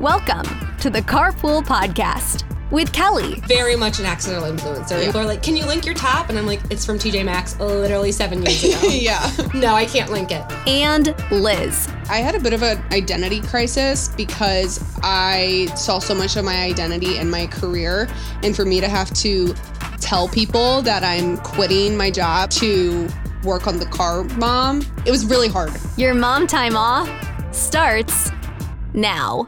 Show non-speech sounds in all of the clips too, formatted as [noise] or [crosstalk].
Welcome to the Carpool Podcast with Kelly. very much an accidental influencer. People are like, "Can you link your top?" And I'm like, "It's from TJ Maxx, literally seven years ago." [laughs] yeah. no, I can't link it. And Lizz. I had a bit of an identity crisis because I saw so much of my identity in my career. And for me to have to tell people that I'm quitting my job to work on the car mom, it was really hard. Your mom time off starts now.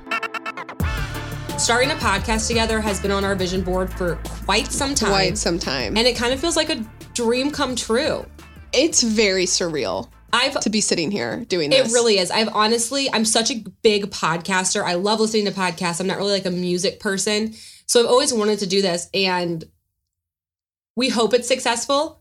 Starting a podcast together has been on our vision board for quite some time, Quite some time. and it kind of feels like a dream come true. it's very surreal I've to be sitting here doing this. It really is. I've honestly, I'm such a big podcaster. I love listening to podcasts. I'm not really like a music person. So I've always wanted to do this. And we hope it's successful.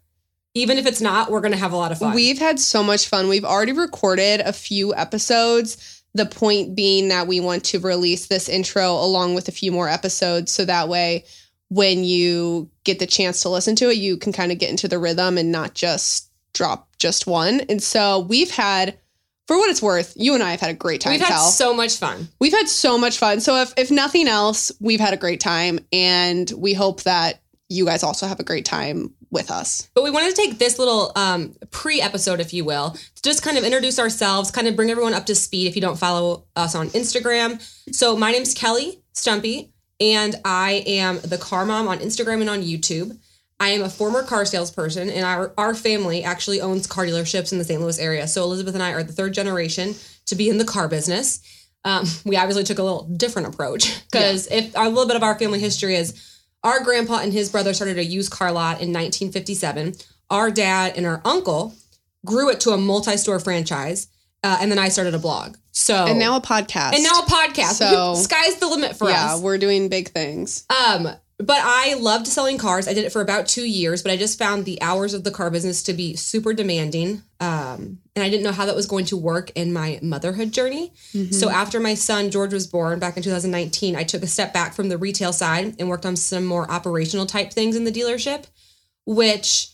Even if it's not, we're going to have a lot of fun. We've had so much fun. We've already recorded a few episodes. The point being that we want to release this intro along with a few more episodes so that way when you get the chance to listen to it, you can kind of get into the rhythm and not just drop just one. And so we've had for what it's worth, you and I have had a great time. We've had Cal. so much fun. we've had so much fun. So if if nothing else, we've had a great time and we hope that you guys also have a great time with us. But we wanted to take this little um, pre episode, if you will, to just kind of introduce ourselves, kind of bring everyone up to speed if you don't follow us on Instagram. So, my name's Kelly Stumpe, and I am the car mom on Instagram and on YouTube. I am a former car salesperson, and our, our family actually owns car dealerships in the St. Louis area. So, Elizabeth and I are the third generation to be in the car business. Um, we obviously took a little different approach because if a little bit of our family history is our grandpa and his brother started a used car lot in 1957. Our dad and our uncle grew it to a multi-store franchise, uh, and then I started a blog. So And now a podcast. and now a podcast. So- [laughs] sky's the limit for yeah, us. Yeah, we're doing big things. Um, but I loved selling cars. I did it for about two years, but I just found the hours of the car business to be super demanding. Um, and I didn't know how that was going to work in my motherhood journey. So after my son George was born back in 2019, I took a step back from the retail side and worked on some more operational type things in the dealership, which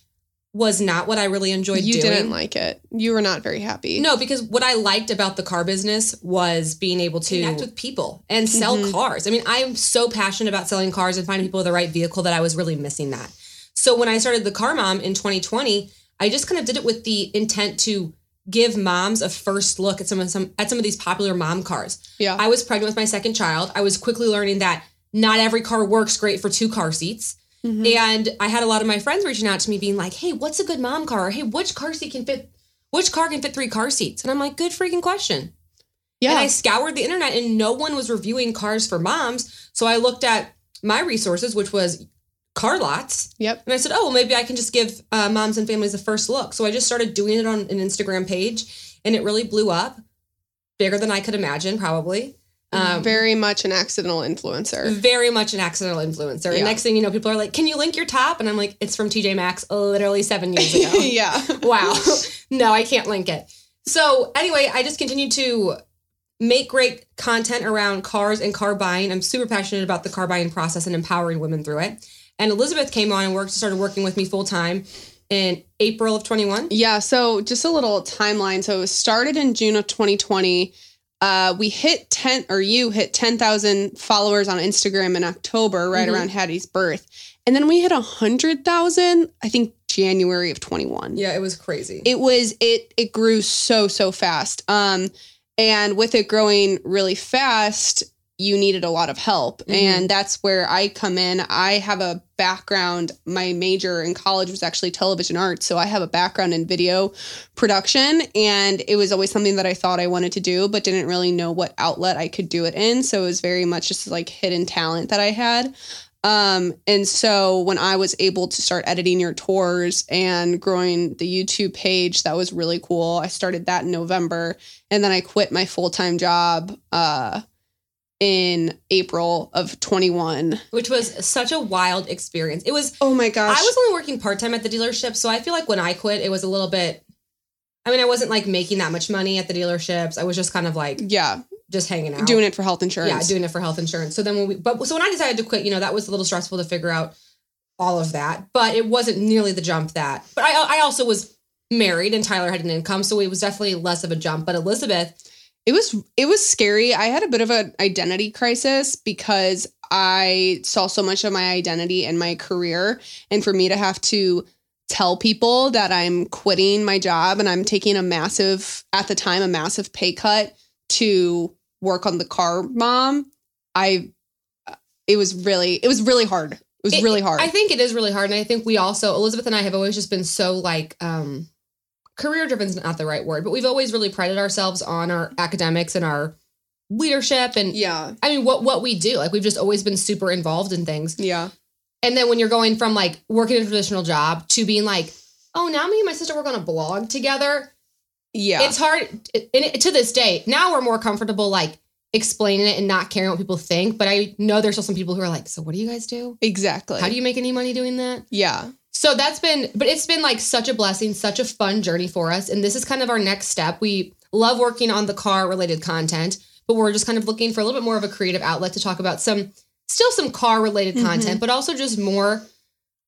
was not what I really enjoyed doing. You doing. didn't like it. You were not very happy. No, because what I liked about the car business was being able to connect with people and sell Mm-hmm. cars. I mean, I'm so passionate about selling cars and finding people with the right vehicle that I was really missing that. So when I started the car mom in 2020, I just kind of did it with the intent to give moms a first look at some of some at some of these popular mom cars. Yeah. I was pregnant with my second child. I was quickly learning that not every car works great for two car seats. Mm-hmm. And I had a lot of my friends reaching out to me being like, "Hey, what's a good mom car? Or, hey, which car seat can fit which car can fit three car seats?" And I'm like, "Good freaking question." yeah. And I scoured the internet and no one was reviewing cars for moms. So I looked at my resources, which was car lots. yep. And I said, oh, well, maybe I can just give uh, moms and families a first look. So I just started doing it on an Instagram page and it really blew up, bigger than I could imagine, probably. Um, Very much an accidental influencer. very much an accidental influencer. And next thing you know, people are like, can you link your top? And I'm like, it's from TJ Maxx literally seven years ago. [laughs] yeah. wow. [laughs] no, I can't link it. So anyway, I just continue to make great content around cars and car buying. I'm super passionate about the car buying process and empowering women through it. And Elizabeth came on and worked, started working with me full time in April of 21. Yeah. So just a little timeline. So it started in June of 2020. Uh, we hit 10 or you hit 10,000 followers on Instagram in October, right Mhm. around Hattie's birth. And then we hit 100,000, I think January of 21. Yeah, it was crazy. it was it it grew so so fast um and with it growing really fast you needed a lot of help. Mhm. and that's where i come in. I have a background. My major in college was actually television arts. So i have a background in video production. And it was always something that i thought i wanted to do but didn't really know what outlet i could do it in. So it was very much just like hidden talent that i had. Um, and so when I was able to start editing your tours and growing the YouTube page, that was really cool. I started that in November and then I quit my full-time job uh in April of 21. which was such a wild experience. It was Oh my gosh. I was only working part time at the dealership, so I feel like when I quit, it was a little bit. I mean, I wasn't like making that much money at the dealerships. I was just kind of like yeah, just hanging out, doing it for health insurance. Yeah, doing it for health insurance. So then when we, but so when I decided to quit, you know, that was a little stressful to figure out all of that. But it wasn't nearly the jump that. But I, I also was married, and Tyler had an income, so it was definitely less of a jump. But Elizabeth, It was it was scary. I had a bit of an identity crisis because I saw so much of my identity in my career and for me to have to tell people that I'm quitting my job and I'm taking a massive at the time a massive pay cut to work on the car mom, I it was really it was really hard. It was It- really hard. I think it is really hard. And I think we also, Elizabeth and I have always just been so like, um, career driven is not the right word, but we've always really prided ourselves on our academics and our leadership. And yeah. I mean, what, what we do, like we've just always been super involved in things. Yeah. And then when you're going from like working a traditional job to being like, oh, now me and my sister work on a blog together. Yeah. It's hard. And it, to this day, now we're more comfortable like explaining it and not caring what people think. But I know there's still some people who are like, so what do you guys do? exactly. How do you make any money doing that? Yeah. So that's been, but it's been like such a blessing, such a fun journey for us. And this is kind of our next step. We love working on the car related content, but we're just kind of looking for a little bit more of a creative outlet to talk about some, still some car related Mhm. content, but also just more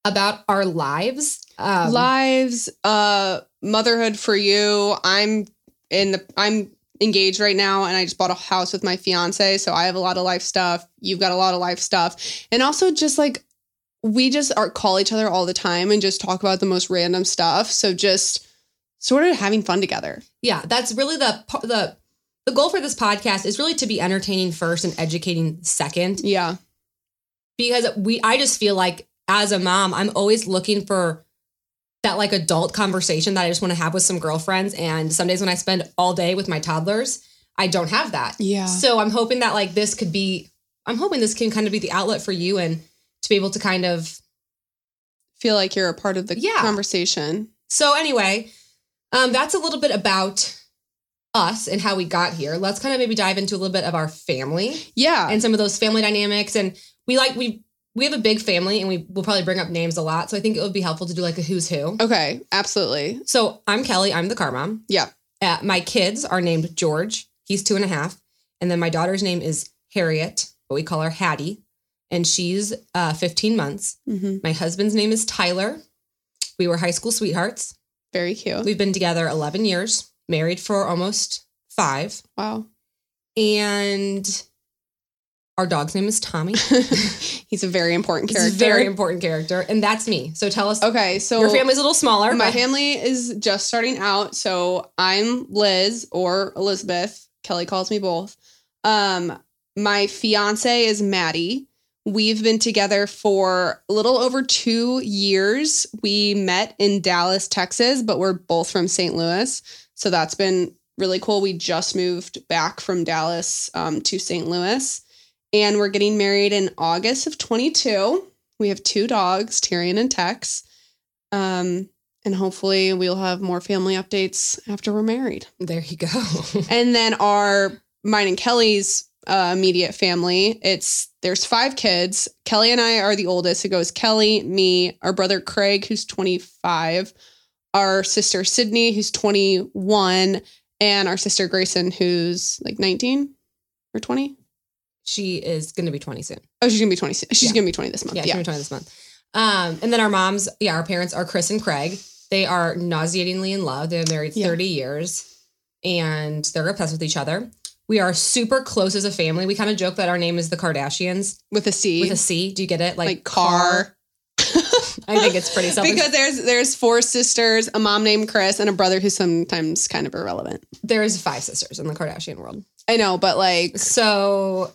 about our lives. Um, lives uh motherhood for you i'm in the i'm engaged right now and i just bought a house with my fiance so i have a lot of life stuff you've got a lot of life stuff and also just like we just are call each other all the time and just talk about the most random stuff so just sort of having fun together yeah, that's really the, the, the goal for this podcast is really to be entertaining first and educating second. yeah because we I just feel like as a mom, I'm always looking for that like adult conversation that I just want to have with some girlfriends. And some days when I spend all day with my toddlers, I don't have that. yeah So I'm hoping that like this could be, I'm hoping this can kind of be the outlet for you and be able to kind of. feel like you're a part of the Yeah. conversation So anyway, um, that's a little bit about us and how we got here. Let's kind of maybe dive into a little bit of our family. yeah and some of those family dynamics. And we like we we have a big family, and we will probably bring up names a lot. So I think it would be helpful to do like a who's who. okay absolutely So I'm Kelly. I'm the car mom. yeah Uh, my kids are named George. He's two and a half, and then my daughter's name is Harriet, but we call her Hattie, and she's uh, 15 months. hmm My husband's name is Tyler. We were high school sweethearts. very cute We've been together 11 years, married for almost five, wow and our dog's name is Tommy. [laughs] he's a very important He's character a very important character, and that's me. So tell us. Okay, so your family's a little smaller. my but- family is just starting out. So I'm Lizz or Elizabeth. Kelly calls me both. Um, my fiance is Maddie. We've been together for a little over two years. We met in Dallas, Texas, but we're both from St. Louis. So that's been really cool. We just moved back from Dallas um, to St. Louis. And we're getting married in August of 22. We have two dogs, Tyrion and Tex. Um, and hopefully we'll have more family updates after we're married. there you go. [laughs] And then our mine and Kelly's uh, immediate family, it's there's five kids. Kelly and I are the oldest. It goes Kelly, me, our brother Craig, who's 25, our sister Sydney, who's 21, and our sister Grayson, who's like 19 or 20. she is going to be 20 soon. Oh, she's gonna be 20. She's Yeah. gonna be 20 this month. Yeah, Yeah. she's going to be 20 this month. Um, and then our moms, yeah, our parents are Chris and Craig. They are nauseatingly in love. They've been married Yeah. 30 years and they're obsessed with each other. We are super close as a family. We kind of joke that our name is the Cardashians With a C. with a C. Do you get it? Like, like car. I think it's pretty [laughs] self because there's there's four sisters, a mom named Chris, and a brother who's sometimes kind of irrelevant. there's five sisters in the Kardashian world. I know, but like So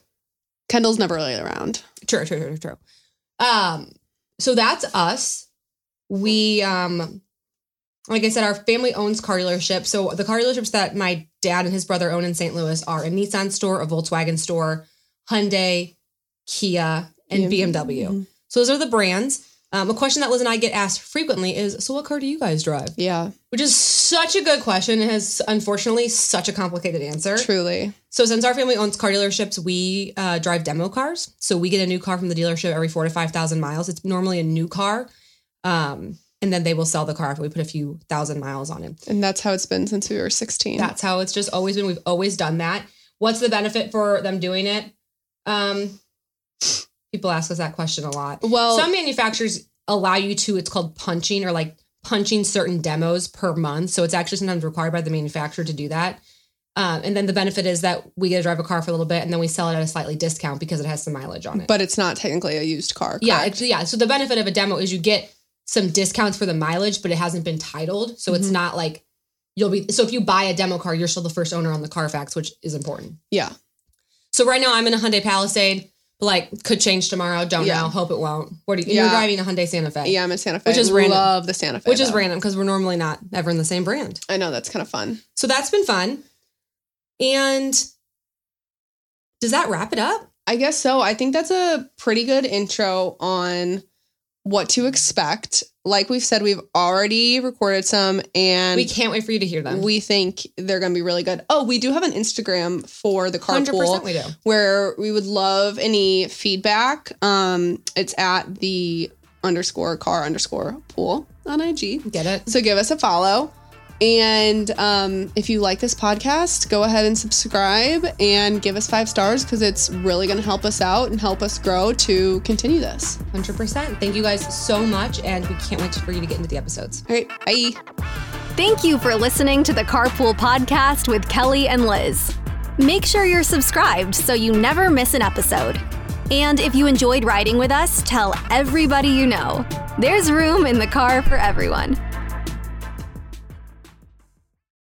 Kendall's never really around. True, true, true, true. Um, so that's us. We um like I said, our family owns car dealerships. So the car dealerships that my dad and his brother own in St. Louis are a Nissan store, a Volkswagen store, Hyundai, Kia, and BMW. BMW. So those are the brands. Um, a question that Lizz and I get asked frequently is, so what car do you guys drive? Yeah, Which is such a good question. It has unfortunately such a complicated answer. truly. So since our family owns car dealerships, we uh, drive demo cars. So we get a new car from the dealership every four to five thousand miles. It's normally a new car, um, and then they will sell the car if we put a few thousand miles on it. And that's how it's been since we were 16. That's how it's just always been. We've always done that. What's the benefit for them doing it? Um, people ask us that question a lot. well, Some manufacturers allow you to. It's called punching or like punching certain demos per month. So it's actually sometimes required by the manufacturer to do that. Um, and then the benefit is that we get to drive a car for a little bit and then we sell it at a slightly discount because it has some mileage on it. but it's not technically a used car. yeah, correct? it's, yeah. So the benefit of a demo is you get some discounts for the mileage, but it hasn't been titled. So it's Mhm. not like you'll be. So if you buy a demo car, you're still the first owner on the Carfax, which is important. yeah. So right now I'm in a Hyundai Palisade, but like could change tomorrow. Don't Yeah. know. Hope it won't. What are you? Yeah. You're driving a Hyundai Santa Fe. Yeah, I'm in Santa Fe. Which is random. Love the Santa Fe. Which is random because we're normally not ever in the same brand. I know that's kind of fun. So that's been fun. And does that wrap it up? I guess so. I think that's a pretty good intro on what to expect. Like we've said, we've already recorded some and we can't wait for you to hear them. we think they're going to be really good. Oh, we do have an Instagram for the carpool. hundred carpool percent we do. where we would love any feedback. Um, it's at the underscore car underscore pool on IG. Get it? So give us a follow. And um, if you like this podcast, go ahead and subscribe and give us five stars because it's really going to help us out and help us grow to continue this. Hundred percent. Thank you guys so much, and we can't wait for you to get into the episodes. All right. Bye. Thank you for listening to the Carpool Podcast with Kelly and Lizz. Make sure you're subscribed so you never miss an episode. And if you enjoyed riding with us, tell everybody you know. There's room in the car for everyone.